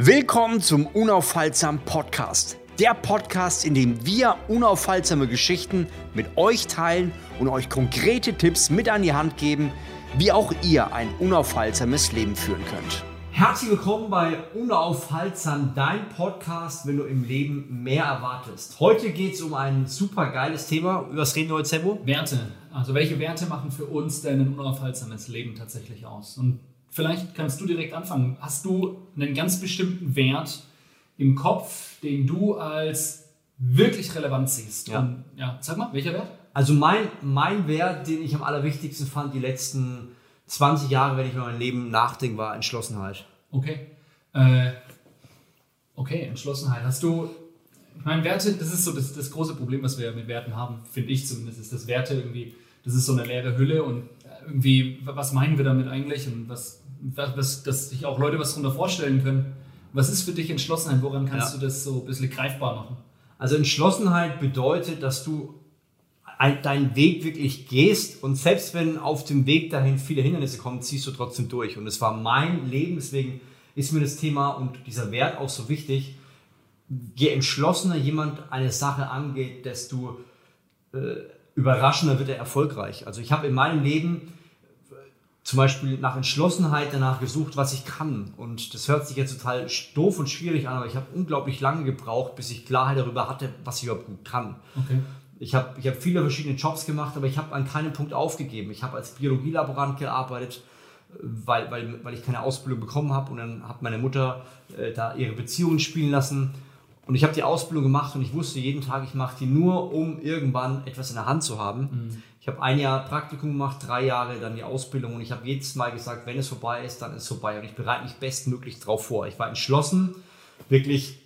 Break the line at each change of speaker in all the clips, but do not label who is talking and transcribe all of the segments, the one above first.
Willkommen zum Unaufhaltsam Podcast. Der Podcast, in dem wir unaufhaltsame Geschichten mit euch teilen und euch konkrete Tipps mit an die Hand geben, wie auch ihr ein unaufhaltsames Leben führen könnt. Herzlich willkommen bei Unaufhaltsam, dein Podcast, wenn du im Leben mehr erwartest. Heute geht es um ein super geiles Thema. Über was reden wir heute, Sebo?
Werte. Also welche Werte machen für uns denn ein unaufhaltsames Leben tatsächlich aus? Und vielleicht kannst du direkt anfangen. Hast du einen ganz bestimmten Wert im Kopf, den du als wirklich relevant siehst?
Ja.
Und, ja sag mal, welcher Wert?
Also mein, mein Wert, den ich am allerwichtigsten fand, die letzten 20 Jahre, wenn ich über mein Leben nachdenke, war Entschlossenheit.
Okay. Äh, okay, Entschlossenheit. Hast du, ich meine, Werte, das ist so das, das große Problem, was wir mit Werten haben, finde ich zumindest, ist, dass Werte irgendwie, das ist so eine leere Hülle und irgendwie, was meinen wir damit eigentlich und was, was, dass sich auch Leute was darunter vorstellen können. Was ist für dich Entschlossenheit? Woran kannst
Ja.
du das so ein bisschen greifbar machen?
Also Entschlossenheit bedeutet, dass du ein- deinen Weg wirklich gehst und selbst wenn auf dem Weg dahin viele Hindernisse kommen, ziehst du trotzdem durch. Und es war mein Leben, deswegen ist mir das Thema und dieser Wert auch so wichtig. Je entschlossener jemand eine Sache angeht, desto äh, überraschender wird er erfolgreich. Also ich habe in meinem Leben zum Beispiel nach Entschlossenheit danach gesucht, was ich kann. Und das hört sich jetzt total doof und schwierig an, aber ich habe unglaublich lange gebraucht, bis ich Klarheit darüber hatte, was ich überhaupt gut kann.
Okay.
Ich habe ich hab viele verschiedene Jobs gemacht, aber ich habe an keinem Punkt aufgegeben. Ich habe als Biologielaborant gearbeitet, weil, weil, weil ich keine Ausbildung bekommen habe. Und dann hat meine Mutter äh, da ihre Beziehungen spielen lassen. Und ich habe die Ausbildung gemacht und ich wusste jeden Tag, ich mache die nur, um irgendwann etwas in der Hand zu haben. Ich habe ein Jahr Praktikum gemacht, drei Jahre dann die Ausbildung und ich habe jedes Mal gesagt, wenn es vorbei ist, dann ist es vorbei. Und ich bereite mich bestmöglich darauf vor. Ich war entschlossen, wirklich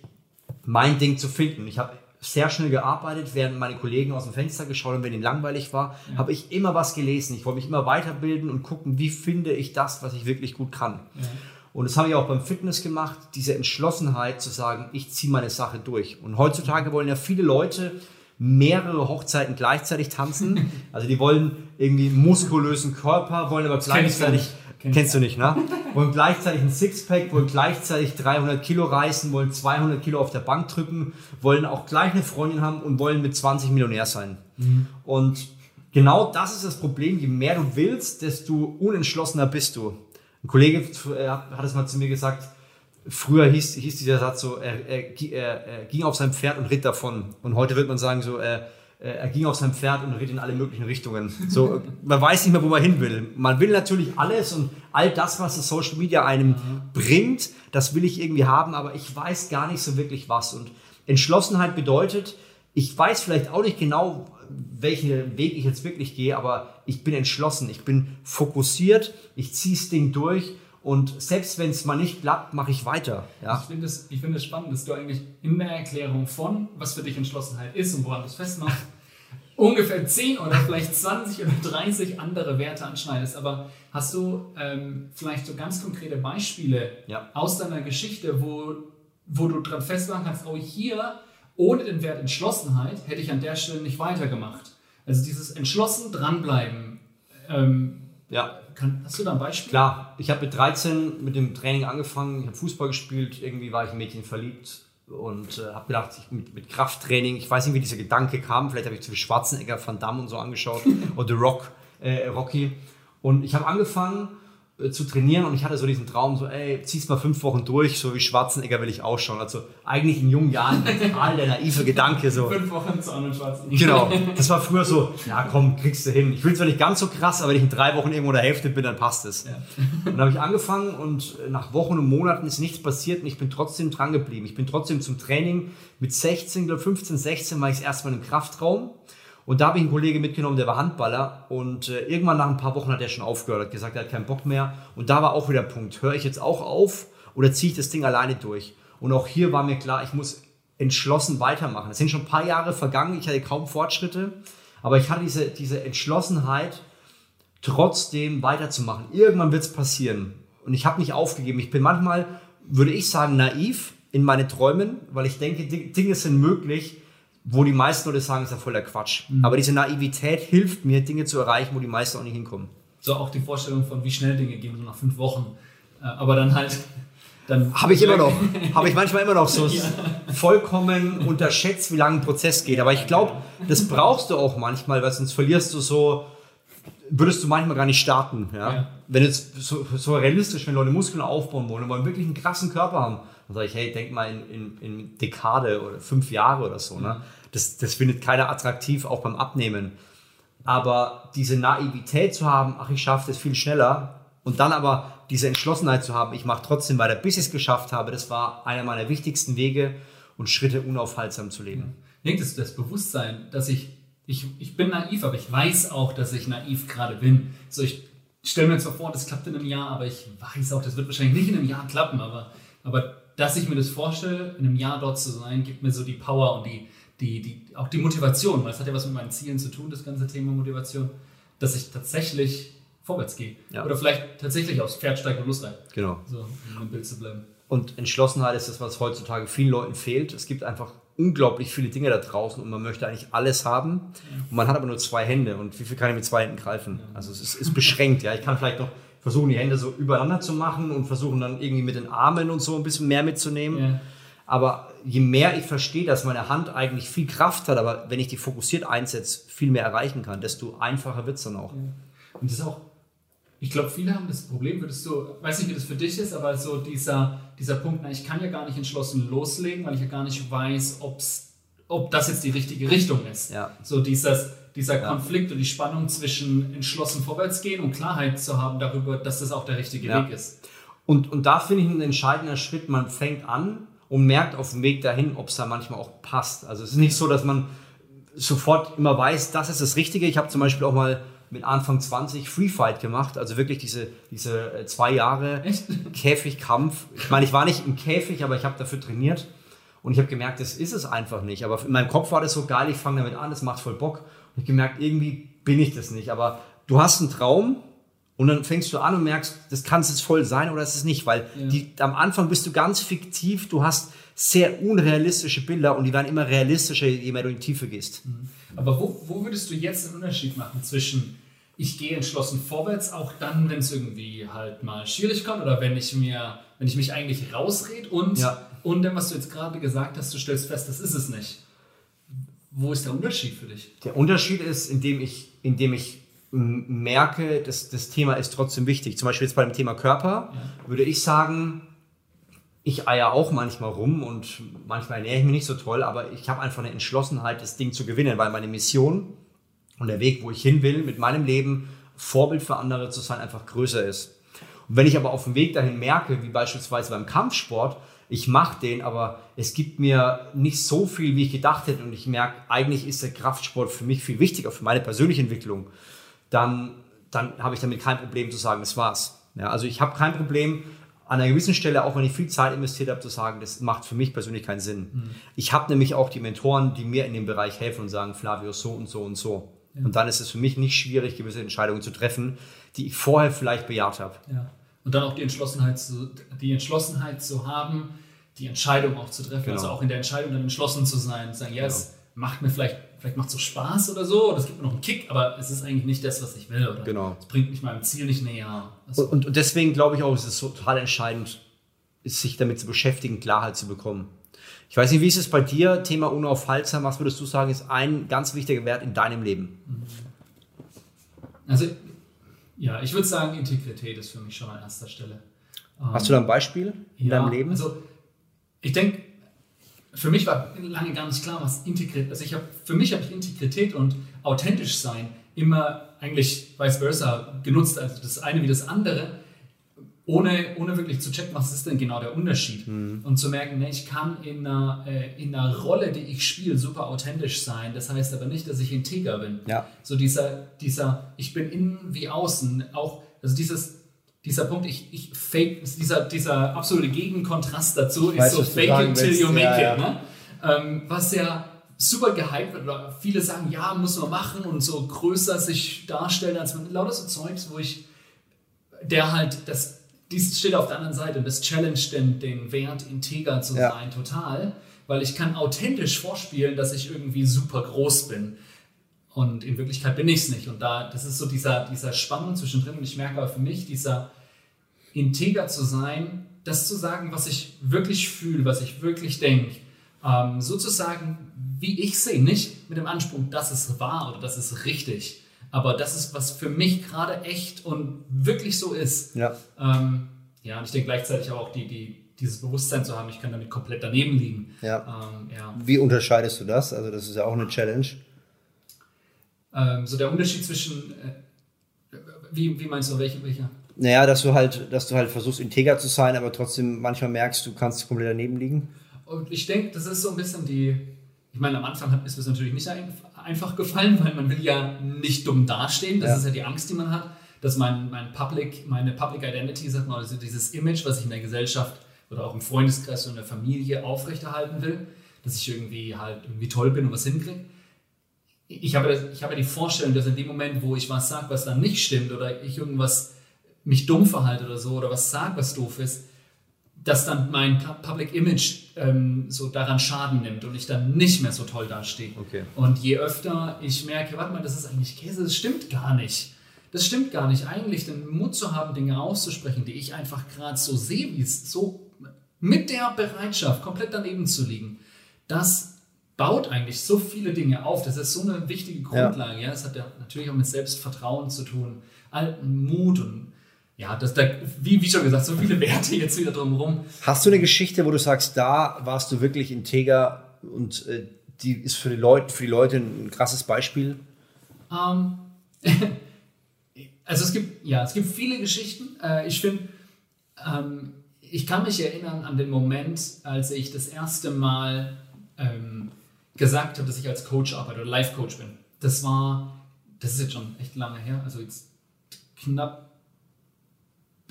mein Ding zu finden. Ich habe sehr schnell gearbeitet, während meine Kollegen aus dem Fenster geschaut haben, wenn ihnen langweilig war, habe ich immer was gelesen. Ich wollte mich immer weiterbilden und gucken, wie finde ich das, was ich wirklich gut kann. Und das habe ich auch beim Fitness gemacht, diese Entschlossenheit zu sagen, ich ziehe meine Sache durch. Und heutzutage wollen ja viele Leute mehrere Hochzeiten gleichzeitig tanzen. Also die wollen irgendwie einen muskulösen Körper, wollen aber gleichzeitig, kennst du nicht, ne? Wollen gleichzeitig ein Sixpack, wollen gleichzeitig 300 Kilo reißen, wollen 200 Kilo auf der Bank drücken, wollen auch gleich eine Freundin haben und wollen mit 20 Millionär sein. Und genau das ist das Problem. Je mehr du willst, desto unentschlossener bist du. Ein Kollege äh, hat es mal zu mir gesagt, früher hieß, hieß dieser Satz so, er, er, er, ging auf sein Pferd und ritt davon. Und heute wird man sagen so, er, er ging auf sein Pferd und ritt in alle möglichen Richtungen. So, man weiß nicht mehr, wo man hin will. Man will natürlich alles und all das, was das Social Media einem bringt, das will ich irgendwie haben, aber ich weiß gar nicht so wirklich was. Und Entschlossenheit bedeutet, ich weiß vielleicht auch nicht genau, welchen Weg ich jetzt wirklich gehe, aber ich bin entschlossen, ich bin fokussiert, ich ziehe das Ding durch und selbst wenn es mal nicht klappt, mache ich weiter. Ja?
Ich finde es ich finde es spannend, dass du eigentlich in der Erklärung von, was für dich Entschlossenheit ist und woran du es festmachst, ungefähr 10 oder vielleicht 20 oder 30 andere Werte anschneidest. Aber hast du ähm, vielleicht so ganz konkrete Beispiele
Ja.
aus deiner Geschichte, wo, wo du dran festmachen kannst, oh hier, ohne den Wert Entschlossenheit hätte ich an der Stelle nicht weitergemacht. Also dieses entschlossen dranbleiben. Ähm,
ja.
kann, hast du da ein Beispiel?
Klar, ich habe mit 13 mit dem Training angefangen, ich habe Fußball gespielt, irgendwie war ich in ein Mädchen verliebt und äh, habe gedacht, ich, mit, mit Krafttraining, ich weiß nicht, wie dieser Gedanke kam, vielleicht habe ich zu viel Schwarzenegger, Van Damme und so angeschaut oder Rock, äh, Rocky und ich habe angefangen zu trainieren und ich hatte so diesen Traum, so ey, zieh's mal fünf Wochen durch, so wie Schwarzenegger will ich ausschauen. Also eigentlich in jungen Jahren total der naive Gedanke so.
Fünf Wochen zu Arnold Schwarzenegger.
Genau, das war früher so, ja komm, kriegst du hin. Ich will zwar nicht ganz so krass, aber wenn ich in drei Wochen irgendwo in der Hälfte bin, dann passt es.
Ja.
Und dann habe ich angefangen und nach Wochen und Monaten ist nichts passiert und ich bin trotzdem dran geblieben. Ich bin trotzdem zum Training mit 16, glaube 15, 16 war ich das erste Mal im Kraftraum. Und da habe ich einen Kollegen mitgenommen, der war Handballer. Und äh, irgendwann nach ein paar Wochen hat er schon aufgehört, hat gesagt, er hat keinen Bock mehr. Und da war auch wieder der Punkt, höre ich jetzt auch auf oder ziehe ich das Ding alleine durch? Und auch hier war mir klar, ich muss entschlossen weitermachen. Es sind schon ein paar Jahre vergangen, ich hatte kaum Fortschritte, aber ich hatte diese, diese Entschlossenheit, trotzdem weiterzumachen. Irgendwann wird es passieren. Und ich habe nicht aufgegeben. Ich bin manchmal, würde ich sagen, naiv in meine Träumen, weil ich denke, Di- Dinge sind möglich, wo die meisten Leute sagen, ist ja voller Quatsch. Aber diese Naivität hilft mir, Dinge zu erreichen, wo die meisten auch nicht hinkommen.
So auch die Vorstellung von, wie schnell Dinge gehen, so nach fünf Wochen. Äh, aber dann halt dann.
Habe ich immer noch. Habe ich manchmal immer noch so vollkommen unterschätzt, wie lange ein Prozess geht. Aber ich glaube, das brauchst du auch manchmal, weil sonst verlierst du so, würdest du manchmal gar nicht starten. Ja?
Ja.
Wenn jetzt so, so realistisch, wenn Leute Muskeln aufbauen wollen und wollen wirklich einen krassen Körper haben, dann sage ich, hey, denk mal in, in, in Dekade oder fünf Jahre oder so. Ne? Das, das findet keiner attraktiv, auch beim Abnehmen. Aber diese Naivität zu haben, ach, ich schaffe das viel schneller und dann aber diese Entschlossenheit zu haben, ich mache trotzdem weiter, bis ich es geschafft habe, das war einer meiner wichtigsten Wege und Schritte unaufhaltsam zu leben.
Ich denke, das, das Bewusstsein, dass ich, ich, ich bin naiv, aber ich weiß auch, dass ich naiv gerade bin. So, ich stelle mir zwar vor, das klappt in einem Jahr, aber ich weiß auch, das wird wahrscheinlich nicht in einem Jahr klappen, aber, aber dass ich mir das vorstelle, in einem Jahr dort zu sein, gibt mir so die Power und die, die, die, auch die Motivation, weil es hat ja was mit meinen Zielen zu tun, das ganze Thema Motivation, dass ich tatsächlich vorwärts gehe.
Ja.
Oder vielleicht tatsächlich aufs Pferd steige und losreite.
Genau.
So, um im Bild zu bleiben.
Und Entschlossenheit ist das, was heutzutage vielen Leuten fehlt. Es gibt einfach unglaublich viele Dinge da draußen und man möchte eigentlich alles haben. Und man hat aber nur zwei Hände. Und wie viel kann ich mit zwei Händen greifen? Also es ist, ist beschränkt. Ja, ich kann vielleicht noch versuchen, die Hände so übereinander zu machen und versuchen dann irgendwie mit den Armen und so ein bisschen mehr mitzunehmen.
Ja.
Aber je mehr ich verstehe, dass meine Hand eigentlich viel Kraft hat, aber wenn ich die fokussiert einsetze, viel mehr erreichen kann, desto einfacher wird es dann auch.
Und das ist auch, ich glaube, viele haben das Problem, würdest du, weiß nicht, wie das für dich ist, aber so dieser, dieser Punkt, na, ich kann ja gar nicht entschlossen loslegen, weil ich ja gar nicht weiß, ob's, ob das jetzt die richtige Richtung ist.
Ja.
So dieses, dieser
Ja.
Konflikt und die Spannung zwischen entschlossen vorwärts gehen und Klarheit zu haben darüber, dass das auch der richtige
Ja.
Weg ist.
Und, und da finde ich ein entscheidender Schritt, man fängt an und merkt auf dem Weg dahin, ob es da manchmal auch passt. Also es ist nicht so, dass man sofort immer weiß, das ist das Richtige. Ich habe zum Beispiel auch mal mit Anfang 20 Free Fight gemacht, also wirklich diese, diese äh, zwei Jahre
Echt?
Käfigkampf. Ich meine, ich war nicht im Käfig, aber ich habe dafür trainiert und ich habe gemerkt, das ist es einfach nicht. Aber in meinem Kopf war das so geil, ich fange damit an, das macht voll Bock. Ich habe gemerkt, irgendwie bin ich das nicht. Aber du hast einen Traum und dann fängst du an und merkst, das kann es jetzt voll sein oder ist es nicht, weil
Ja.
die, am Anfang bist du ganz fiktiv, du hast sehr unrealistische Bilder und die werden immer realistischer, je mehr du in die Tiefe gehst.
Aber wo, wo würdest du jetzt einen Unterschied machen zwischen ich gehe entschlossen vorwärts, auch dann, wenn es irgendwie halt mal schwierig kommt oder wenn ich mir, wenn ich mich eigentlich rausrede und,
Ja.
und dann, was du jetzt gerade gesagt hast, du stellst fest, das ist es nicht. Wo ist der Unterschied für dich?
Der Unterschied ist, indem ich, indem ich merke, dass das Thema ist trotzdem wichtig. Zum Beispiel jetzt beim Thema Körper würde ich sagen, ich eier auch manchmal rum und manchmal ernähre ich mich nicht so toll, aber ich habe einfach eine Entschlossenheit, das Ding zu gewinnen, weil meine Mission und der Weg, wo ich hin will mit meinem Leben, Vorbild für andere zu sein, einfach größer ist. Und wenn ich aber auf dem Weg dahin merke, wie beispielsweise beim Kampfsport, ich mache den, aber es gibt mir nicht so viel, wie ich gedacht hätte und ich merke, eigentlich ist der Kraftsport für mich viel wichtiger, für meine persönliche Entwicklung, dann, dann habe ich damit kein Problem zu sagen, das war's. Ja, also ich habe kein Problem, an einer gewissen Stelle, auch wenn ich viel Zeit investiert habe, zu sagen, das macht für mich persönlich keinen Sinn. Ich habe nämlich auch die Mentoren, die mir in dem Bereich helfen und sagen, Flavio, so und so und so. Und dann ist es für mich nicht schwierig, gewisse Entscheidungen zu treffen, die ich vorher vielleicht bejaht habe.
Ja. Und dann auch die Entschlossenheit zu, die Entschlossenheit zu haben, die Entscheidung auch zu treffen.
Genau.
Also auch in der Entscheidung dann entschlossen zu sein. und Sagen, ja, es macht mir vielleicht, vielleicht macht es so Spaß oder so, oder es gibt mir noch einen Kick, aber es ist eigentlich nicht das, was ich will. Oder
Genau.
Es bringt mich meinem Ziel nicht näher. Also,
Und, und deswegen glaube ich auch, es ist so total entscheidend, sich damit zu beschäftigen, Klarheit zu bekommen. Ich weiß nicht, wie ist es bei dir? Thema unaufhaltsam, was würdest du sagen, ist ein ganz wichtiger Wert in deinem Leben?
also ja, ich würde sagen, Integrität ist für mich schon an erster Stelle.
Hast du da ein Beispiel in
Ja,
deinem Leben?
Also, ich denke, für mich war lange gar nicht klar, was Integrität Also, ich habe für mich habe ich Integrität und authentisch sein immer eigentlich vice versa genutzt, also das eine wie das andere, ohne, ohne wirklich zu checken, was ist denn genau der Unterschied.
Mhm.
Und zu merken, ne, ich kann in einer, äh, in einer Rolle, die ich spiele, super authentisch sein. Das heißt aber nicht, dass ich integer bin.
Ja.
So dieser, dieser, ich bin innen wie außen, auch, also dieses, dieser Punkt, ich, ich fake, dieser, dieser absolute Gegenkontrast dazu ist
weiß,
so fake it till you make
Ja,
it,
ja.
ne? Ähm, was ja super gehypt wird, oder viele sagen, ja, muss man machen und so größer sich darstellen, als man, lauter so Zeugs, wo ich, der halt, das, dies steht auf der anderen Seite und das challenge den, den Wert, integer zu
Ja.
sein, total, weil ich kann authentisch vorspielen, dass ich irgendwie super groß bin. Und in Wirklichkeit bin ich es nicht. Und da, das ist so dieser, dieser Spannung zwischendrin. Und ich merke aber für mich, dieser integer zu sein, das zu sagen, was ich wirklich fühle, was ich wirklich denke, ähm, sozusagen, wie ich sehe, nicht mit dem Anspruch, das ist wahr oder das ist richtig, aber das ist, was für mich gerade echt und wirklich so ist.
Ja.
Ähm, ja, und ich denke gleichzeitig auch die, die, dieses Bewusstsein zu haben, ich kann damit komplett daneben liegen.
Ja.
Ähm, ja.
Wie unterscheidest du das? Also das ist ja auch eine Challenge.
Ähm, so der Unterschied zwischen, äh, wie, wie meinst du, welche, welcher?
Naja, dass du halt, dass du halt versuchst, integer zu sein, aber trotzdem manchmal merkst, du kannst komplett daneben liegen.
Und ich denke, das ist so ein bisschen die, ich meine, am Anfang ist es natürlich nicht einfach gefallen, weil man will ja nicht dumm dastehen. Das
Ja.
ist ja die Angst, die man hat, dass mein, mein Public, meine Public Identity, sagt man, also dieses Image, was ich in der Gesellschaft oder auch im Freundeskreis oder in der Familie aufrechterhalten will, dass ich irgendwie halt irgendwie toll bin und was hinkriege. Ich habe, das, ich habe die Vorstellung, dass in dem Moment, wo ich was sage, was dann nicht stimmt oder ich irgendwas mich dumm verhalte oder so oder was sage, was doof ist, dass dann mein Pu- Public Image ähm, so daran Schaden nimmt und ich dann nicht mehr so toll dastehe.
Okay.
Und je öfter ich merke, warte mal, das ist eigentlich Käse, das stimmt gar nicht. Das stimmt gar nicht. Eigentlich den Mut zu haben, Dinge auszusprechen, die ich einfach gerade so sehe, wie es so mit der Bereitschaft, komplett daneben zu liegen, das baut eigentlich so viele Dinge auf. Das ist so eine wichtige
Ja.
Grundlage. Ja, es hat ja natürlich auch mit Selbstvertrauen zu tun, alten Mut und ja, das, da, wie, wie schon gesagt, so viele Werte jetzt wieder drumherum.
Hast du eine Geschichte, wo du sagst, da warst du wirklich integer und äh, die ist für die Leute, für die Leute ein krasses Beispiel?
Ähm, also es gibt, ja, es gibt viele Geschichten. Äh, ich finde, ähm, ich kann mich erinnern an den Moment, als ich das erste Mal ähm, gesagt habe, dass ich als Coach arbeite oder Life Coach bin. Das war, das ist jetzt schon echt lange her, also jetzt knapp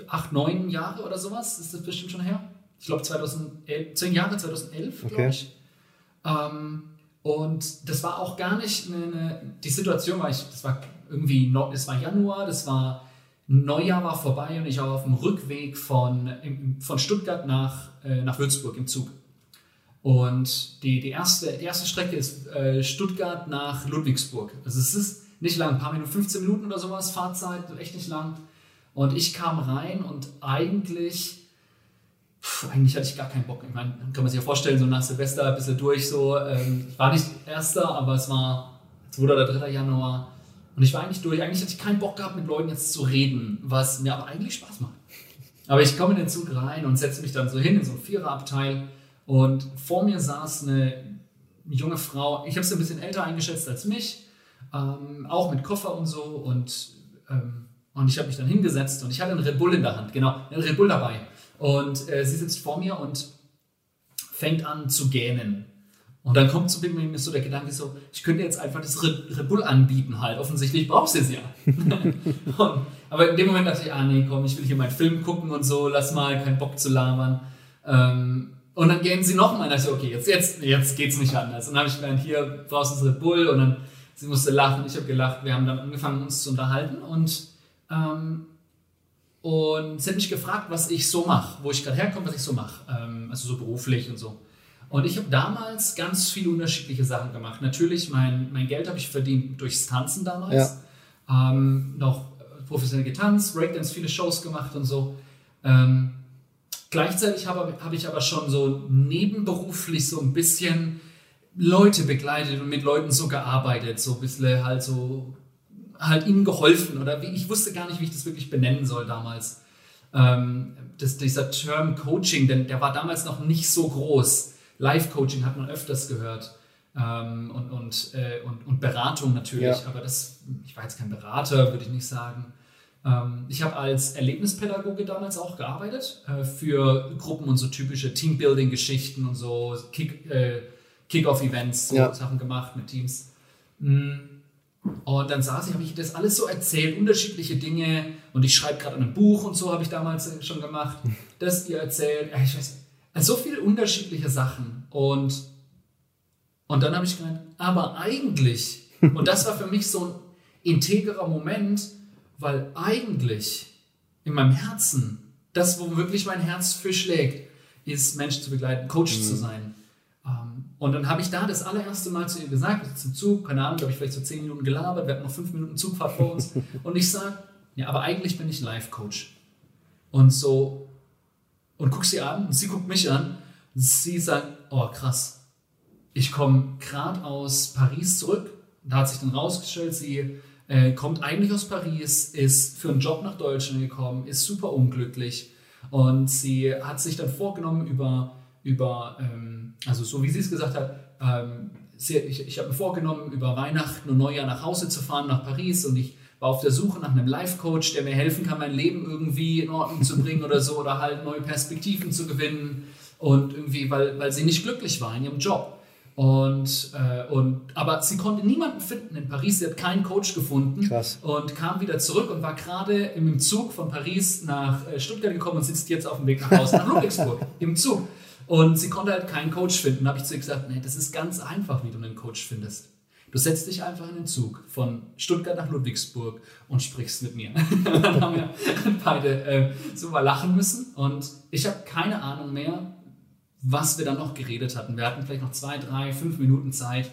acht, neun Jahre oder sowas ist das bestimmt schon her. Ich glaube 2011, zehn Jahre, 2011,
Okay.
glaube ich. Ähm, und das war auch gar nicht eine, die Situation war ich, das war irgendwie, no, es war Januar, das war Neujahr war vorbei und ich war auf dem Rückweg von, von Stuttgart nach, äh, nach Würzburg im Zug. Und die, die, erste, die erste Strecke ist äh, Stuttgart nach Ludwigsburg. Also es ist nicht lang, ein paar Minuten, 15 Minuten oder sowas, Fahrzeit, echt nicht lang. Und ich kam rein und eigentlich, pff, eigentlich hatte ich gar keinen Bock. Ich meine, kann man sich ja vorstellen, so nach Silvester ein bisschen durch, so. Ähm, ich war nicht erster, aber es war 2. oder 3. Januar. Und ich war eigentlich durch. Eigentlich hatte ich keinen Bock gehabt, mit Leuten jetzt zu reden, was mir aber eigentlich Spaß macht. Aber ich komme in den Zug rein und setze mich dann so hin in so ein Viererabteil. Und vor mir saß eine junge Frau. Ich habe sie ein bisschen älter eingeschätzt als mich. Ähm, auch mit Koffer und so. Und, ähm, und ich habe mich dann hingesetzt und ich hatte einen Red Bull in der Hand. Genau, einen Red Bull dabei. Und äh, sie sitzt vor mir und fängt an zu gähnen. Und dann kommt zu mir so der Gedanke so, ich könnte jetzt einfach das Red Bull anbieten halt. Offensichtlich brauchst du es ja. und, aber in dem Moment dachte ich, ah nee, komm, ich will hier meinen Film gucken und so, lass mal, keinen Bock zu labern. Ähm, und dann gehen sie nochmal. Und ich so, okay, jetzt, jetzt, jetzt geht's nicht anders. Und dann habe ich gemeint, hier brauchst du das Red Bull. Und dann, sie musste lachen, ich habe gelacht. Wir haben dann angefangen, uns zu unterhalten. Und, ähm, und sie hat mich gefragt, was ich so mache, wo ich gerade herkomme, was ich so mache. Ähm, also so beruflich und so. Und ich habe damals ganz viele unterschiedliche Sachen gemacht. Natürlich, mein, mein Geld habe ich verdient durchs Tanzen damals. Ähm, noch professionell getanzt, Breakdance, viele Shows gemacht und so. Ähm, gleichzeitig habe, habe ich aber schon so nebenberuflich so ein bisschen Leute begleitet und mit Leuten so gearbeitet, so ein bisschen halt so, halt ihnen geholfen oder wie, ich wusste gar nicht, wie ich das wirklich benennen soll damals. Ähm, das, dieser Term Coaching, denn der war damals noch nicht so groß. Live-Coaching hat man öfters gehört. Ähm, und, und, äh, und, und Beratung natürlich,
Ja.
aber das, ich war jetzt kein Berater, würde ich nicht sagen. Ähm, ich habe als Erlebnispädagoge damals auch gearbeitet äh, für Gruppen und so typische Teambuilding-Geschichten und so Kick, äh, Kick-Off-Events, so
Ja.
Sachen gemacht mit Teams. Mm. Und dann saß ich, habe ich das alles so erzählt, unterschiedliche Dinge. Und ich schreibe gerade an einem Buch und so habe ich damals äh, schon gemacht. Das ihr erzählt. Ich weiß, also so viele unterschiedliche Sachen. Und, und dann habe ich gemeint, aber eigentlich, und das war für mich so ein integrer Moment, weil eigentlich in meinem Herzen, das, wo wirklich mein Herz für schlägt, ist Menschen zu begleiten, Coach zu sein. Und dann habe ich da das allererste Mal zu ihr gesagt, im Zug, keine Ahnung, habe ich vielleicht so zehn Minuten gelabert, wir hatten noch fünf Minuten Zugfahrt vor uns. und ich sage, ja, aber eigentlich bin ich Life-Coach. Und so, und guck sie an und sie guckt mich an. Sie sagt, oh krass, ich komme gerade aus Paris zurück. Da hat sich dann rausgestellt, sie äh, kommt eigentlich aus Paris, ist für einen Job nach Deutschland gekommen, ist super unglücklich und sie hat sich dann vorgenommen über, über ähm, also so wie sie es gesagt hat, ähm, sie, ich, ich habe mir vorgenommen, über Weihnachten und Neujahr nach Hause zu fahren, nach Paris und ich war auf der Suche nach einem Life-Coach, der mir helfen kann, mein Leben irgendwie in Ordnung zu bringen oder so oder halt neue Perspektiven zu gewinnen und irgendwie, weil, weil sie nicht glücklich war in ihrem Job. Und, äh, und, aber sie konnte niemanden finden in Paris. Sie hat keinen Coach gefunden
Krass.
und kam wieder zurück und war gerade im Zug von Paris nach äh, Stuttgart gekommen und sitzt jetzt auf dem Weg nach Hause nach Ludwigsburg im Zug. Und sie konnte halt keinen Coach finden. Da habe ich zu ihr gesagt, nee, das ist ganz einfach, wie du einen Coach findest. Du setzt dich einfach in den Zug von Stuttgart nach Ludwigsburg und sprichst mit mir. dann haben wir beide äh, mal lachen müssen und ich habe keine Ahnung mehr, was wir dann noch geredet hatten. Wir hatten vielleicht noch zwei, drei, fünf Minuten Zeit.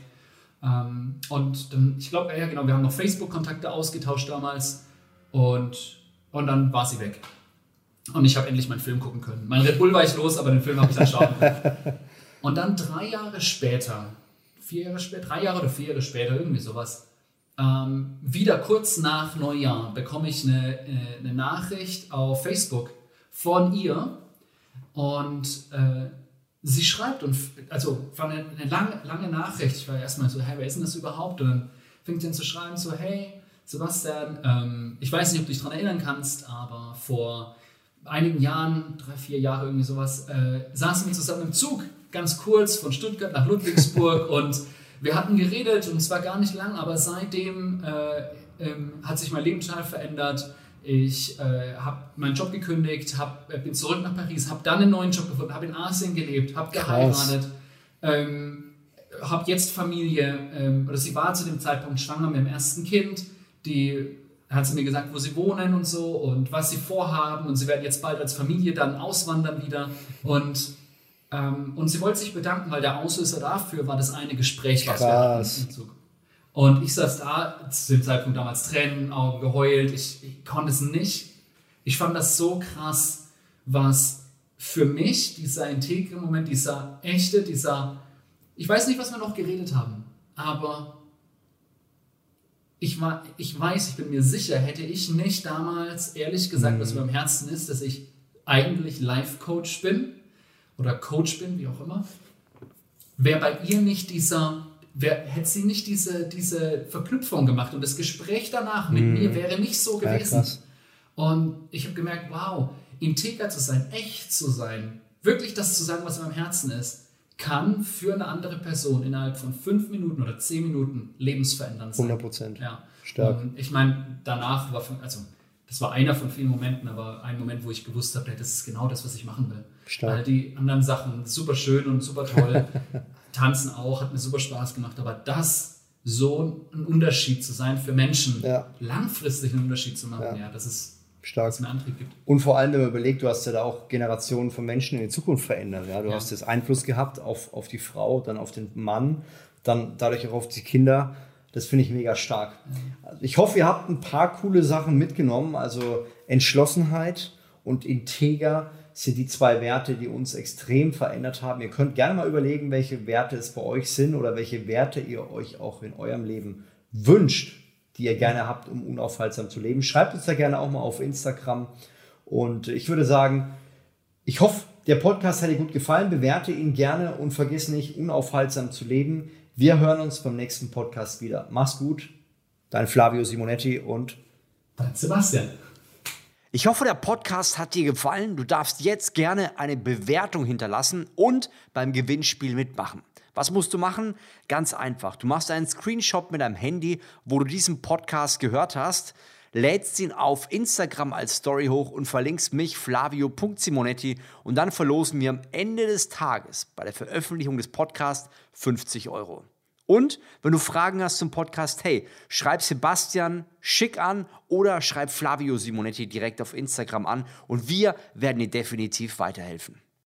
Ähm, und dann, ich glaube, ja genau, wir haben noch Facebook-Kontakte ausgetauscht damals und, und dann war sie weg. Und ich habe endlich meinen Film gucken können. Mein Red Bull war ich los, aber den Film habe ich dann schauen können. Und dann drei Jahre später, vier Jahre später, drei Jahre oder vier Jahre später, irgendwie sowas, ähm, wieder kurz nach Neujahr bekomme ich eine, äh, eine Nachricht auf Facebook von ihr und äh, sie schreibt und also war eine, eine, lange, lange Nachricht. Ich war erstmal so, hey, wer ist denn das überhaupt? Und dann fängt sie an zu schreiben, so, hey, Sebastian, ähm, ich weiß nicht, ob du dich daran erinnern kannst, aber vor einigen Jahren, drei, vier Jahre irgendwie sowas, äh, saßen wir zusammen im Zug, ganz kurz von Stuttgart nach Ludwigsburg und wir hatten geredet und es war gar nicht lang, aber seitdem äh, ähm, hat sich mein Leben total verändert. Ich äh, habe meinen Job gekündigt, hab, äh, bin zurück nach Paris, habe dann einen neuen Job gefunden, habe in Asien gelebt, habe geheiratet, ähm, habe jetzt Familie, ähm, oder sie war zu dem Zeitpunkt schwanger mit dem ersten Kind. Die hat sie mir gesagt, wo sie wohnen und so und was sie vorhaben und sie werden jetzt bald als Familie dann auswandern wieder und ähm, und sie wollte sich bedanken, weil der Auslöser dafür war das eine Gespräch, was
Krass.
wir hatten. Und ich saß da, zu dem Zeitpunkt damals Tränen, Augen geheult, ich, ich konnte es nicht. Ich fand das so krass, was für mich dieser integre Moment, dieser echte, dieser, ich weiß nicht, was wir noch geredet haben, aber ich, war, ich weiß, ich bin mir sicher, hätte ich nicht damals ehrlich gesagt,
Mhm.
was mir am Herzen ist, dass ich eigentlich Life-Coach bin oder Coach bin, wie auch immer, wäre bei ihr nicht dieser, wär, hätte sie nicht diese, diese Verknüpfung gemacht und das Gespräch danach mit mir wäre nicht so
Mhm. Ja,
gewesen.
krass.
Und ich habe gemerkt, wow, integer zu sein, echt zu sein, wirklich das zu sagen, was in meinem Herzen ist, kann für eine andere Person innerhalb von fünf Minuten oder zehn Minuten lebensverändernd sein.
100 Prozent.
Ja.
Stark.
Und ich meine, danach war, also das war einer von vielen Momenten, aber ein Moment, wo ich gewusst habe, das ist genau das, was ich machen will.
Stark.
Weil die anderen Sachen super schön und super toll, Tanzen auch, hat mir super Spaß gemacht, aber das so ein Unterschied zu sein für Menschen,
Ja.
langfristig einen Unterschied zu machen,
Ja.
ja, das ist,
Stark.
mir Antrieb gibt.
Und vor allem, wenn man überlegt, du hast ja da auch Generationen von Menschen in die Zukunft verändert. Ja? Du
Ja.
hast jetzt Einfluss gehabt auf, auf die Frau, dann auf den Mann, dann dadurch auch auf die Kinder. Das finde ich mega stark. Also ich hoffe, ihr habt ein paar coole Sachen mitgenommen. Also Entschlossenheit und Integer sind die zwei Werte, die uns extrem verändert haben. Ihr könnt gerne mal überlegen, welche Werte es bei euch sind oder welche Werte ihr euch auch in eurem Leben wünscht, die ihr gerne habt, um unaufhaltsam zu leben. Schreibt uns da gerne auch mal auf Instagram. Und ich würde sagen, ich hoffe, der Podcast hat dir gut gefallen. Bewerte ihn gerne und vergiss nicht, unaufhaltsam zu leben. Wir hören uns beim nächsten Podcast wieder. Mach's gut. Dein Flavio Simonetti und
Dann Sebastian.
Ich hoffe, der Podcast hat dir gefallen. Du darfst jetzt gerne eine Bewertung hinterlassen und beim Gewinnspiel mitmachen. Was musst du machen? Ganz einfach. Du machst einen Screenshot mit deinem Handy, wo du diesen Podcast gehört hast, lädst ihn auf Instagram als Story hoch und verlinkst mich flavio.simonetti und dann verlosen wir am Ende des Tages bei der Veröffentlichung des Podcasts 50 Euro. Und wenn du Fragen hast zum Podcast, hey, schreib Sebastian schick an oder schreib Flavio Simonetti direkt auf Instagram an und wir werden dir definitiv weiterhelfen.